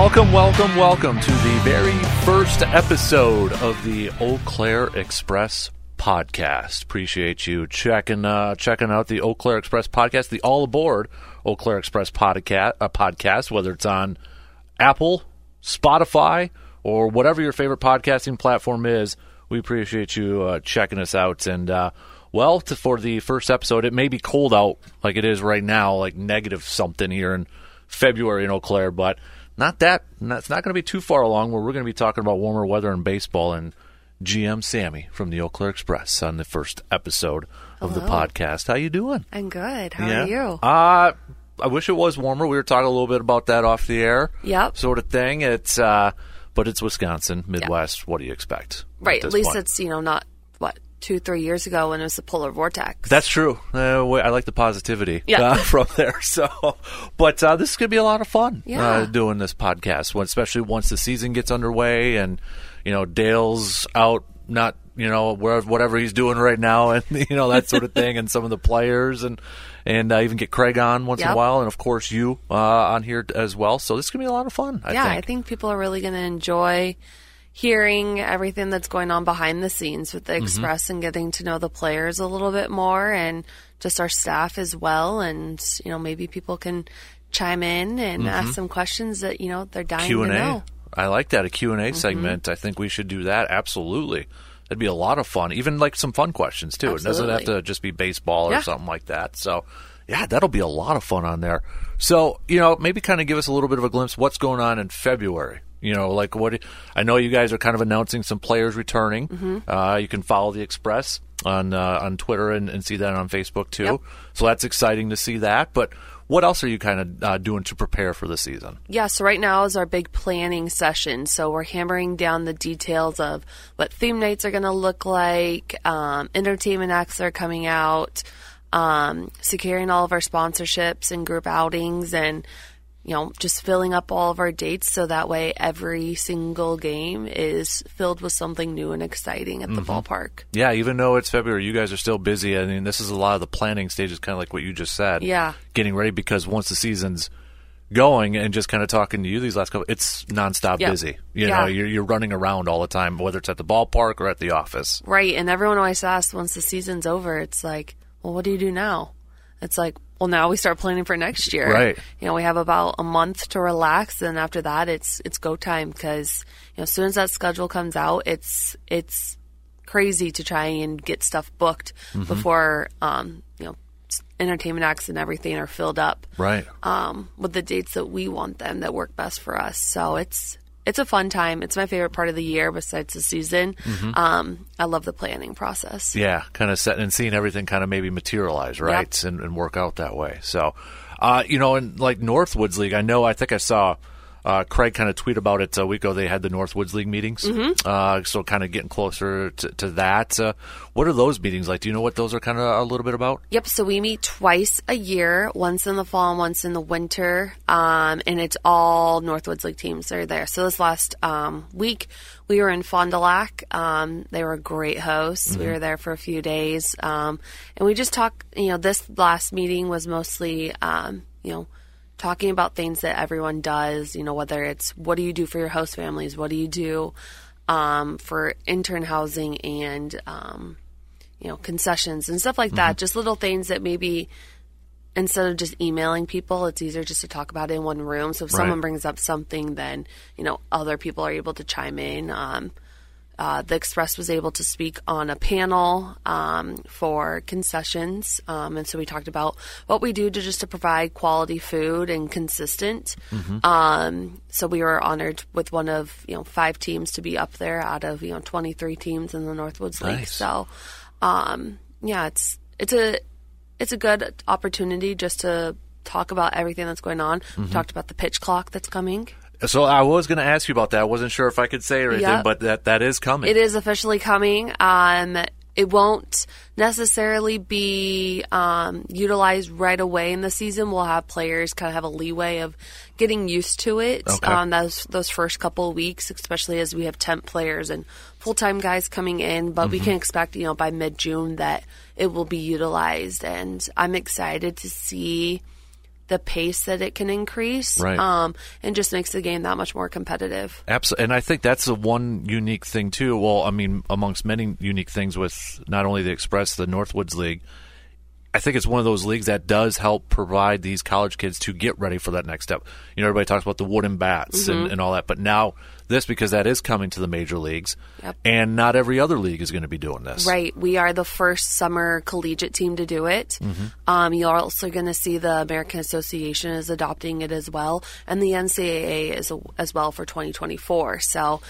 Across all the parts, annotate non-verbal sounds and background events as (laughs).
Welcome, welcome, welcome to the very first episode of the Eau Claire Express podcast. Appreciate you checking uh, checking out the Eau Claire Express podcast, the all aboard Eau Claire Express podcast, uh, podcast, whether it's on Apple, Spotify, or whatever your favorite podcasting platform is. We appreciate you uh, checking us out. And uh, well, to, for the first episode, it may be cold out like it is right now, like negative something here in February in Eau Claire, but not that. It's not going to be too far along where we're going to be talking about warmer weather and baseball and GM Sammi from the Eau Claire Express on the first episode of the podcast. How you doing? I'm good. How yeah. are you? Uh, I wish it was warmer. We were talking a little bit about that off the air. Yep. Sort of thing. It's uh, but it's Wisconsin, Midwest. What do you expect? right. at At least point? it's, you know, not, two, three years ago when it was the polar vortex. That's true. Uh, I like the positivity Yeah. uh, (laughs) from there. So, but uh, this is going to be a lot of fun Yeah. uh, doing this podcast, when, especially once the season gets underway and you know Dale's out, not you know where whatever he's doing right now, and (laughs) you know that sort of thing, and some of the players and and uh, even get Craig on once in a while, and of course you uh, on here as well. So this is going to be a lot of fun. I yeah, think. I think people are really going to enjoy hearing everything that's going on behind the scenes with the Mm-hmm. Express and getting to know the players a little bit more and just our staff as well. And, you know, maybe people can chime in and ask some questions that, you know, they're dying Q to know. I like that a Q and Mm-hmm. A segment. I think we should do that. Absolutely, that'd be a lot of fun. Even like some fun questions too. It doesn't have to just be baseball or Yeah. something like that. So, yeah, that'll be a lot of fun on there. So, you know, maybe kind of give us a little bit of a glimpse what's going on in February. You know, like what I know you guys are kind of announcing some players returning. Mm-hmm. Uh, you can follow the Express on uh, on Twitter and, and see that on Facebook too. Yep. So that's exciting to see that. But what else are you kind of uh, doing to prepare for the season? Yeah, so right now is our big planning session. So we're hammering down the details of what theme nights are going to look like, um, entertainment acts that are coming out, um, securing all of our sponsorships and group outings, and you know just filling up all of our dates so that way every single game is filled with something new and exciting at the mm-hmm. ballpark. Yeah, even though it's February, you guys are still busy. I mean, this is a lot of the planning stages, kind of like what you just said. Yeah. Getting ready because once the season's going and just kind of talking to you these last couple, it's nonstop Yeah. busy. You Yeah. know, you're, you're running around all the time, whether it's at the ballpark or at the office. Right, and everyone always asks once the season's over, it's like, well, what do you do now? It's like, well, now we start planning for next year. Right. You know, we have about a month to relax, and after that, it's it's go time because you know, as soon as that schedule comes out, it's it's crazy to try and get stuff booked Mm-hmm. before um, you know entertainment acts and everything are filled up Right. um, with the dates that we want them that work best for us. So it's it's a fun time. It's my favorite part of the year besides the season. Um, I love the planning process. Yeah, kind of setting and seeing everything kind of maybe materialize, right, and, and work out that way. So, uh, you know, in like Northwoods League, I know, I think I saw uh, Craig kind of tweeted about it a week ago. They had the Northwoods League meetings, Mm-hmm. uh, so kind of getting closer to, to that. Uh, what are those meetings like? Do you know what those are kind of a little bit about? Yep. So we meet twice a year, once in the fall and once in the winter, um, and it's all Northwoods League teams that are there. So this last um, week we were in Fond du Lac. Um, they were great hosts. We were there for a few days, um, and we just talked. You know, this last meeting was mostly, um, you know. Talking about things that everyone does, you know, whether it's what do you do for your host families, what do you do um, for intern housing, and um, you know, concessions and stuff like that. Just little things that maybe instead of just emailing people, it's easier just to talk about it in one room. So if Right. someone brings up something, then you know other people are able to chime in. Um, uh, the Express was able to speak on a panel um, for concessions, um, and so we talked about what we do to just to provide quality food and consistent. Um, so we were honored with one of you know five teams to be up there out of you know twenty three teams in the Northwoods League. So um, yeah, it's it's a it's a good opportunity just to talk about everything that's going on. We talked about the pitch clock that's coming. So I was going to ask you about that. I wasn't sure if I could say or anything, Yep. but that that is coming. It is officially coming. Um, it won't necessarily be um, utilized right away in the season. We'll have players kind of have a leeway of getting used to it Okay. um, those those first couple of weeks, especially as we have temp players and full time guys coming in. But we can expect, you know, by mid June that it will be utilized, and I'm excited to see the pace that it can increase, Right. um, and just makes the game that much more competitive. Absolutely, and I think that's the one unique thing too. Well, I mean, amongst many unique things with not only the Express, the Northwoods League, I think it's one of those leagues that does help provide these college kids to get ready for that next step. You know, everybody talks about the wooden bats Mm-hmm. and, and all that, but now this because that is coming to the major leagues, Yep. and not every other league is going to be doing this. Right. We are the first summer collegiate team to do it. Mm-hmm. Um, you're also going to see the American Association is adopting it as well, and the NCAA is as well for 2024. So,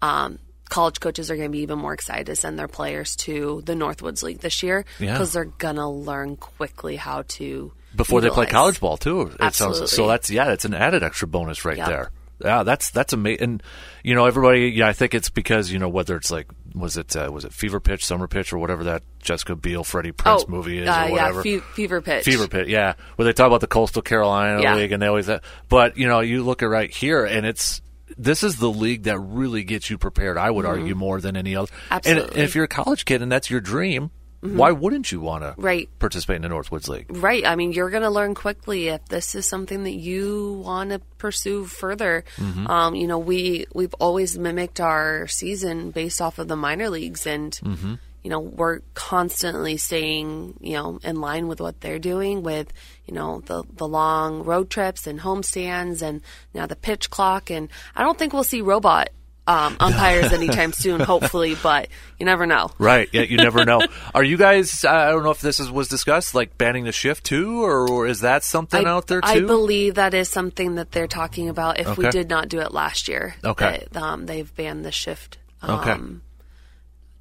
um, college coaches are going to be even more excited to send their players to the Northwoods League this year Yeah. because they're going to learn quickly how to before they play college ball too. It sounds so. That's yeah, it's an added extra bonus right Yep. there. Yeah, that's that's amazing. And you know, everybody. Yeah, I think it's because you know whether it's like was it uh, was it Fever Pitch, Summer Pitch, or whatever that Jessica Biel, Freddie Prinze Oh, movie is, uh, or yeah, whatever. fe- fever pitch. Fever Pitch. yeah, where they talk about the Coastal Carolina Yeah. League, and they always that. But you know, you look at right here, and it's this is the league that really gets you prepared. I would argue more than any other. And, Mm-hmm. Absolutely. Mm-hmm. if you're a college kid and that's your dream, why wouldn't you want to Right. participate in the Northwoods League? Right. I mean, you're going to learn quickly if this is something that you want to pursue further. Mm-hmm. Um, you know, we we've always mimicked our season based off of the minor leagues, and Mm-hmm. You know, we're constantly staying you know in line with what they're doing with you know the the long road trips and homestands, and now the pitch clock. And I don't think we'll see robot. Um, (laughs) umpires anytime soon, hopefully, but you never know. Right. Yeah, you never know. (laughs) Are you guys? I don't know if this is, was discussed, like banning the shift too, or, or is that something I, out there too? I believe that is something that they're talking about. If we did not do it last year, Okay. that, um, they've banned the shift. Um, Okay.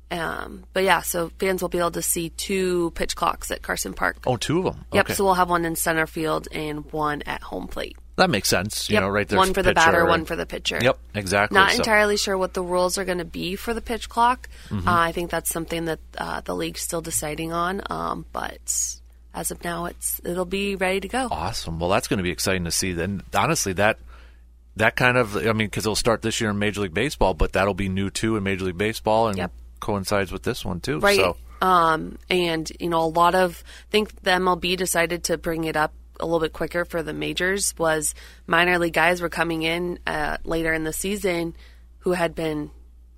Um, but yeah, so fans will be able to see two pitch clocks at Carson Park. oh, two of them. Yep. Okay. So we'll have one in center field and one at home plate. that makes sense. You Yep. know, right there. One for the batter, one for the pitcher. Yep. Exactly. Not So- entirely sure what the rules are going to be for the pitch clock. Mm-hmm. Uh, I think that's something that uh, the league's still deciding on. Um, but as of now, it's it'll be ready to go. Awesome. Well, that's going to be exciting to see. Then, honestly, that that kind of, I mean, because it'll start this year in Major League Baseball, but that'll be new too in Major League Baseball, and Yep. Coincides with this one too. Right. So, Um, and you know, a lot of I think the MLB decided to bring it up a little bit quicker for the majors. Was minor league guys were coming in uh, later in the season who had been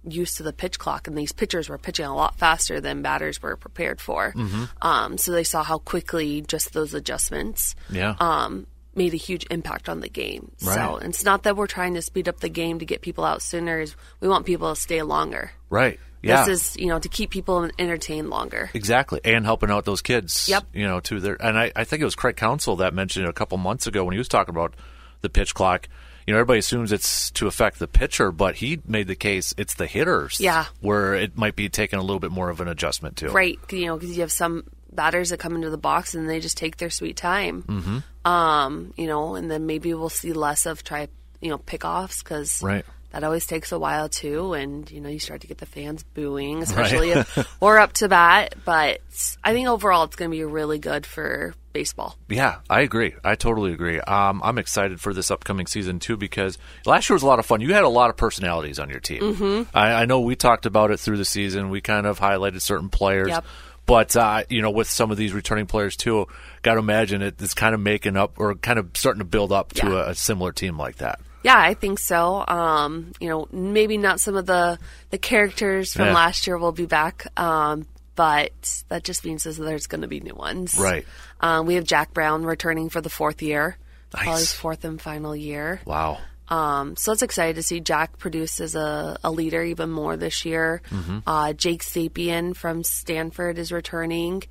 used to the pitch clock, and these pitchers were pitching a lot faster than batters were prepared for. Mm-hmm. Um, so they saw how quickly just those adjustments yeah. um, made a huge impact on the game. So Right. it's not that we're trying to speed up the game to get people out sooner. We want people to stay longer. right. Yeah. This is you know to keep people entertained longer. Exactly, and helping out those kids. Yep. You know, too. There, and I, I think it was Craig Counsell that mentioned it a couple months ago when he was talking about the pitch clock. You know, everybody assumes it's to affect the pitcher, but he made the case it's the hitters. Yeah. Where it might be taking a little bit more of an adjustment to. Right, you know, because you have some batters that come into the box and they just take their sweet time. Mm-hmm. Um, you know, and then maybe we'll see less of try, you know, pickoffs because Right. that always takes a while too, and you know, you start to get the fans booing, especially if (laughs) we're up to bat. But I think overall, it's going to be really good for baseball. Yeah, I agree. I totally agree. Um, I'm excited for this upcoming season too because last year was a lot of fun. You had a lot of personalities on your team. Mm-hmm. I, I know we talked about it through the season. We kind of highlighted certain players. Yep. But uh, you know, with some of these returning players too, got to imagine it, it's kind of making up or kind of starting to build up to Yeah. a, a similar team like that. Yeah, I think so. Um, you know, maybe not some of the the characters from Yeah. last year will be back, um, but that just means that there's going to be new ones. Right. Um, we have Jack Brown returning for the fourth year, probably his fourth and final year. Wow. Um, so it's excited to see Jack produce as a, a leader even more this year. Mm-hmm. Uh, Jake Sapien from Stanford is returning.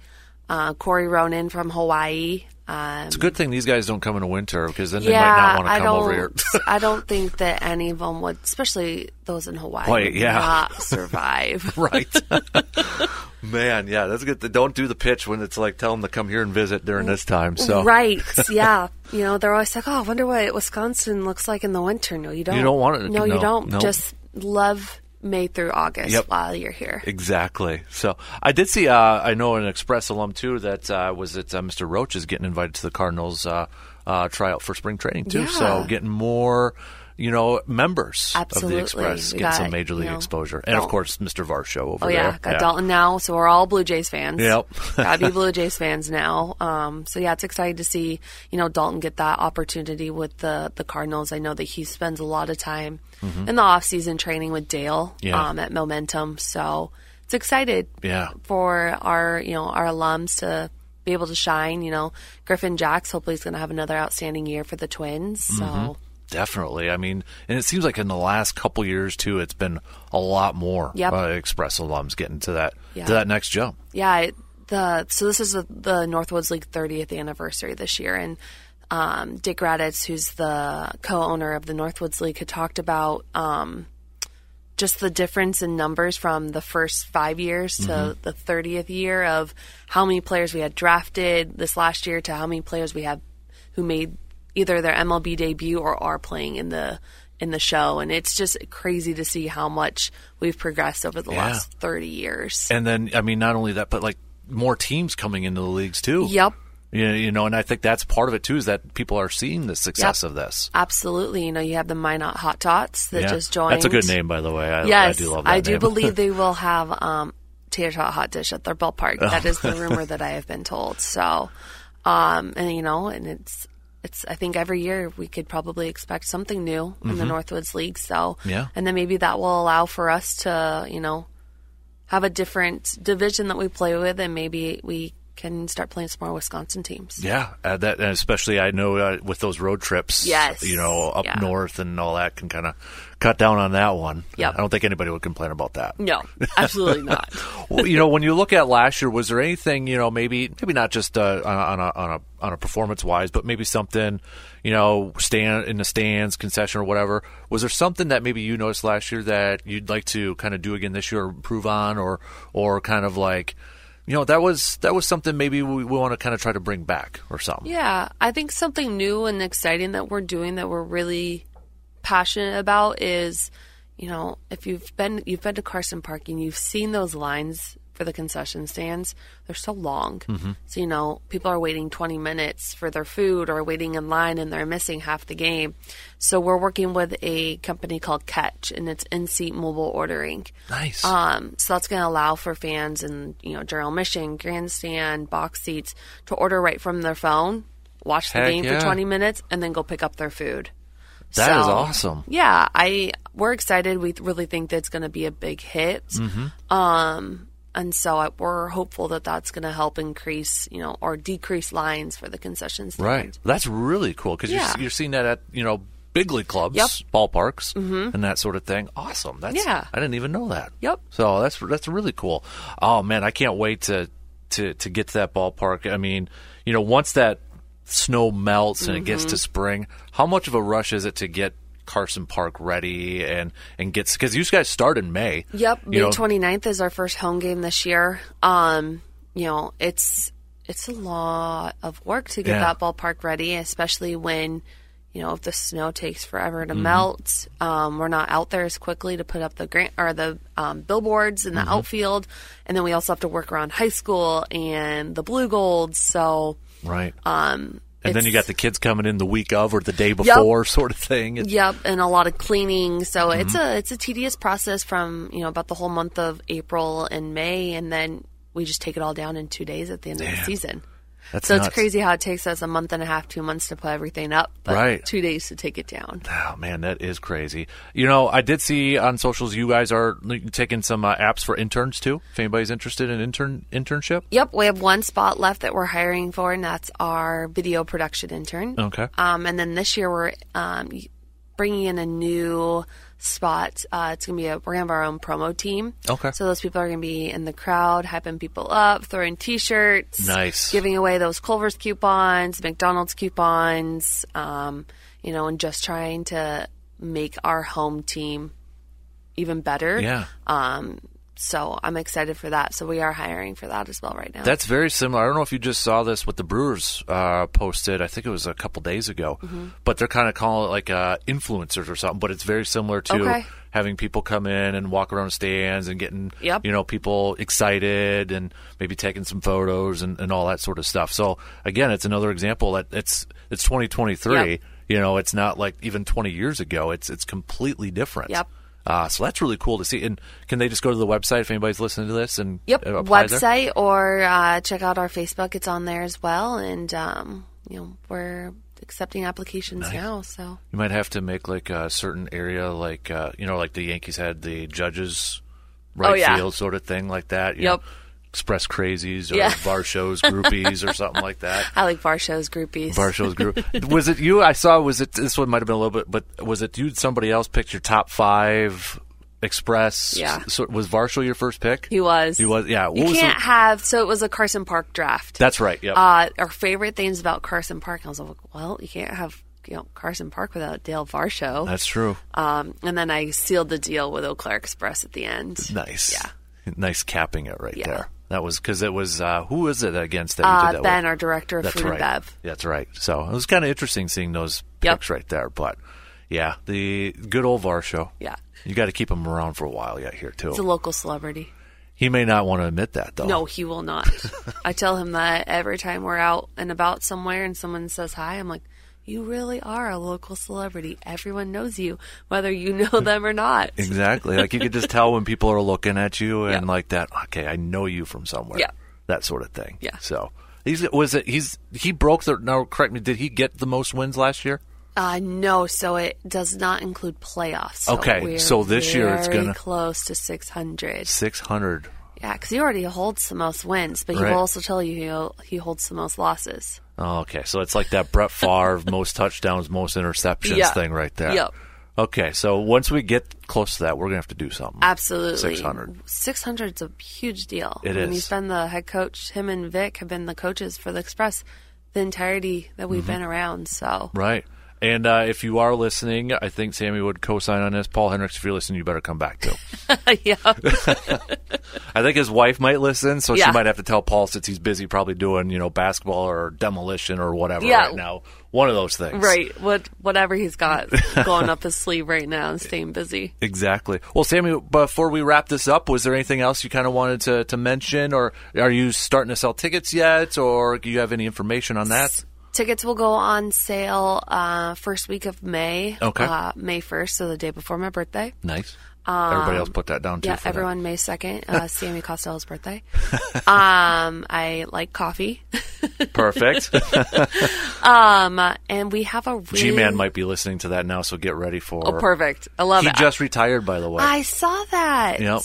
Uh, Corey Ronan from Hawaii. Um, It's a good thing these guys don't come in the winter because then they yeah, might not want to come over here. I (laughs) don't think that any of them would, especially those in Hawaii, Wait, yeah. not (laughs) survive. (laughs) right. Man, yeah, that's good. Don't do the pitch when it's like tell them to come here and visit during this time. So Right? Yeah. You know, they're always like, "Oh, I wonder what Wisconsin looks like in the winter." No, you don't. You don't want it- No, you don't. no. Just love May through August Yep. while you're here. Exactly. So I did see. Uh, I know an Express alum too that uh, was it. Uh, Mr. Roach is getting invited to the Cardinals uh, uh, tryout for spring training too. So getting more you know, members Absolutely. of the Express We get got, some major you league know, exposure, and of course, Mr. Varsho over there. Oh there. yeah, got Dalton now, so we're all Blue Jays fans. Yep. (laughs) gotta be Blue Jays (laughs) fans now. Um, so yeah, it's exciting to see you know Dalton get that opportunity with the the Cardinals. I know that he spends a lot of time in the off season training with Dale Mm-hmm. Yeah. um, at Momentum. So it's excited Yeah. for our you know our alums to be able to shine. You know, Griffin Jax hopefully is going to have another outstanding year for the Twins. So. Mm-hmm. Definitely. I mean, and it seems like in the last couple years too, it's been a lot more Yep. uh, Express alums getting to that Yeah. to that next jump. Yeah, it, the so this is the, the Northwoods League 30th anniversary this year, and um, Dick Radatz, who's the co-owner of the Northwoods League, had talked about um, just the difference in numbers from the first five years to the 30th year of how many players we had drafted this last year to how many players we have who made either their MLB debut or are playing in the in the show, and it's just crazy to see how much we've progressed over the Yeah. last 30 years. And then, I mean, not only that, but like more teams coming into the leagues too. Yep. You know, you know, and I think that's part of it too is that people are seeing the success Yep. of this. Absolutely. You know, you have the Minot Hot Tots that Yeah. just joined. That's a good name, by the way. I, Yes, I do love that I do believe they (laughs) will have um, tater tot hot dish at their ballpark. That is the (laughs) rumor that I have been told. So, um, and you know, and it's it's. I think every year we could probably expect something new in the Northwoods League. So, Mm-hmm. Yeah. and then maybe that will allow for us to, you know, have a different division that we play with, and maybe we can start playing some more Wisconsin teams. Yeah, uh, that and especially I know uh, with those road trips, Yes. you know, up Yeah. north and all that can kind of cut down on that one. Yep. I don't think anybody would complain about that. No, absolutely not. (laughs) well, you know, when you look at last year, was there anything, you know, maybe maybe not just uh, on a on a on a performance wise, but maybe something, you know, stand in the stands, concession or whatever. Was there something that maybe you noticed last year that you'd like to kind of do again this year, or improve on, or or kind of like, you know, that was that was something maybe we, we want to kind of try to bring back or something. Yeah, I think something new and exciting that we're doing that we're really passionate about is, you know, if you've been you've been to Carson Park and you've seen those lines for the concession stands, they're so long. So you know, people are waiting 20 minutes for their food or waiting in line and they're missing half the game. So we're working with a company called Catch and it's in-seat mobile ordering. Nice. Um, so that's going to allow for fans in you know general mission, grandstand, box seats to order right from their phone, watch the Heck game yeah. for 20 minutes, and then go pick up their food. That is So, awesome. Yeah, I we're excited. We really think that's going to be a big hit. Mm-hmm. Um, and so I, we're hopeful that that's going to help increase, you know, or decrease lines for the concession stand. Right. That's really cool because Yeah. you're, you're seeing that at you know big league clubs, Yep. ballparks, and that sort of thing. Awesome. That's Yeah. I didn't even know that. Yep. So that's that's really cool. Oh man, I can't wait to to to get to that ballpark. I mean, you know, once that snow melts and it gets Mm-hmm. to spring, how much of a rush is it to get Carson Park ready and and gets because you guys start in May. Yep, May know, 29th is our first home game this year. Um, you know, it's it's a lot of work to get Yeah. that ballpark ready, especially when you know if the snow takes forever Mm-hmm. to melt. Um, we're not out there as quickly to put up the grant or the um, billboards in the Mm-hmm. outfield, and then we also have to work around high school and the Blugolds. So right. um, and then you got the kids coming in the week of or the day before, sort of thing. It's- Yep, and a lot of cleaning. So it's Mm-hmm. a it's a tedious process from you know about the whole month of April and May, and then we just take it all down in two days at the end of the season. That's So nuts. it's crazy how it takes us a month and a half, two months to put everything up, but Right. two days to take it down. Oh man, that is crazy. You know, I did see on socials you guys are taking some uh, apps for interns too. If anybody's interested in intern internship, Yep, we have one spot left that we're hiring for, and that's our video production intern. Okay. Um, and then this year we're um, bringing in a new spot. Uh, it's gonna be a we're gonna have our own promo team. Okay. So those people are gonna be in the crowd, hyping people up, throwing T-shirts, Nice. giving away those Culver's coupons, McDonald's coupons, um, you know, and just trying to make our home team even better. Yeah. Um, so I'm excited for that. So we are hiring for that as well right now. That's very similar. I don't know if you just saw this what the Brewers uh, posted. I think it was a couple days ago, Mm-hmm. but they're kind of calling it like uh, influencers or something. But it's very similar to Okay. having people come in and walk around stands and getting Yep. you know people excited and maybe taking some photos and, and all that sort of stuff. So again, it's another example that it's it's 2023. Yep. You know, it's not like even 20 years ago. It's it's completely different. Yep. Uh, so that's really cool to see. And can they just go to the website if anybody's listening to this and Yep, uh, apply there? website or uh, check out our Facebook. It's on there as well, and um, you know we're accepting applications now. So You might have to make like a certain area, like uh, you know, like the Yankees had the judges right Oh, yeah. field sort of thing, like that. you Yep. know, Express crazies or Yeah. Varsho's groupies or something like that. (laughs) I like bar shows, groupies. Varshows group. was it you? I saw. Was it this one? Might have been a little bit, but was it you? Somebody else picked your top five Express. Yeah. So was Varsho your first pick? He was. He was. Yeah. What You was can't have. So it was a Carson Park draft. That's right. Yep. uh, our favorite things about Carson Park. I was like, well, you can't have you know Carson Park without Dale Varsho. That's true. Um, and then I sealed the deal with Eau Claire Express at the end. Nice. Yeah. Nice capping it right Yeah. there. That was because it was uh, who was it against that Uh, that ben, with? our director of That's food right. and bev. That's right. So it was kind of interesting seeing those Yep. picks right there. But yeah, the good old Varsho. Yeah. You got to keep him around for a while yet here too. He's a local celebrity. he may not want to admit that though. No, he will not. (laughs) I tell him that every time we're out and about somewhere and someone says hi, I'm like, you really are a local celebrity. Everyone knows you, whether you know (laughs) them or not. Exactly. Like you could just tell when people are looking at you and Yeah. like that. Okay, I know you from somewhere. Yeah. That sort of thing. Yeah. So he's was it he's he broke the now correct me. Did he get the most wins last year? Uh, no, so it does not include playoffs. So Okay, so this year it's gonna- be close to 600. Six hundred. Yeah, because he already holds the most wins, but he Right. will also tell you he'll, he holds the most losses. Oh, okay, so it's like that Brett Favre (laughs) most touchdowns, most interceptions Yeah. thing right there. Yep. Okay, so once we get close to that, we're gonna have to do something. Absolutely. 600. 600 is a huge deal. It I mean, is. he's been the head coach. Him and Vic have been the coaches for the Express the entirety that Mm-hmm. we've been around. So, Right. And uh, if you are listening, I think Sammi would co-sign on this. Paul Hendricks, if you're listening, you better come back too. (laughs) yeah. (laughs) I think his wife might listen, so she might have to tell Paul since he's busy, probably doing you know basketball or demolition or whatever Yeah. right now. One of those things. Right. What whatever he's got (laughs) going up his sleeve right now and staying busy. Exactly. Well, Sammi, before we wrap this up, was there anything else you kind of wanted to, to mention, or are you starting to sell tickets yet, or do you have any information on that? Tickets will go on sale uh, first week of May. Okay. Uh, May 1st, so the day before my birthday. Nice. Everybody else put that down too. Um, Yeah, for that. everyone May 2nd, uh, (laughs) Sammi Costello's birthday. (laughs) um, I like coffee. (laughs) Perfect. um, and we have a really... G Man might be listening to that now, so get ready for. Oh, perfect. I love He it. just retired, by the way. I saw that. Yep.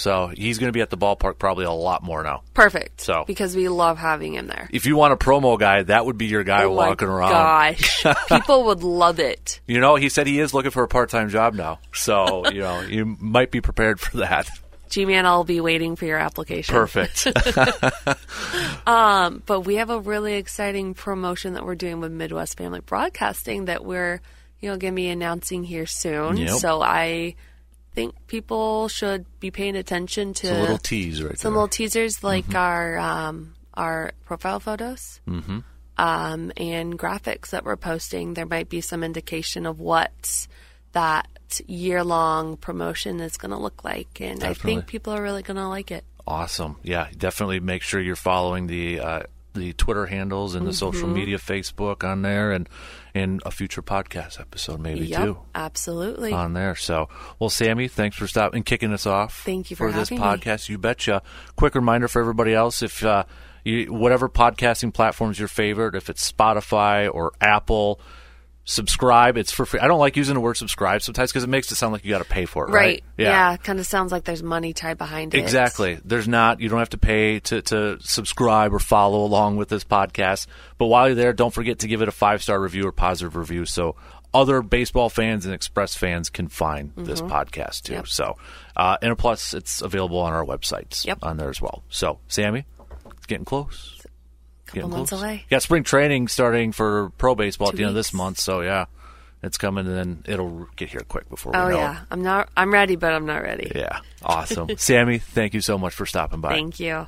So he's going to be at the ballpark probably a lot more now. Perfect. So- Because we love having him there. If you want a promo guy, that would be your guy Oh walking around. Gosh. (laughs) People would love it. You know, he said he is looking for a part-time job now, so you know (laughs) you might be prepared for that. G Man, I'll be waiting for your application. Perfect. (laughs) Um, but we have a really exciting promotion that we're doing with Midwest Family Broadcasting that we're, you know, going to be announcing here soon. Yep. So I think people should be paying attention to It's a little tease right some there. little teasers like our um, our profile photos Mm-hmm. um, and graphics that we're posting. There might be some indication of what that year long promotion is going to look like, and I think people are really going to like it. Awesome. Yeah, definitely make sure you're following the uh, the Twitter handles and the social Mm-hmm. media, Facebook on there, and in a future podcast episode maybe Yep, too absolutely. on there. So, well, Sammi, thanks for stopping and kicking us off. Thank you for this having me. podcast. You betcha. Quick reminder for everybody else: if uh, you, whatever podcasting platforms your favorite, if it's Spotify or Apple. Subscribe. It's for free. I don't like using the word subscribe sometimes because it makes it sound like you got to pay for it, right? Right. Yeah. Kind of sounds like there's money tied behind it. Exactly. There's not. You don't have to pay to, to subscribe or follow along with this podcast. But while you're there, don't forget to give it a five star review or positive review so other baseball fans and Express fans can find this podcast too. Mm-hmm. Yep. So, uh, and plus, it's available on our websites Yep. on there as well. So, Sammi, it's getting close. Couple months away. Got spring training starting for pro baseball at Two the end of this month. So, yeah, it's coming and then it'll get here quick before Oh we know yeah. it. I'm not. I'm ready, but I'm not ready. Yeah. Awesome. (laughs) Sammi, thank you so much for stopping by. Thank you.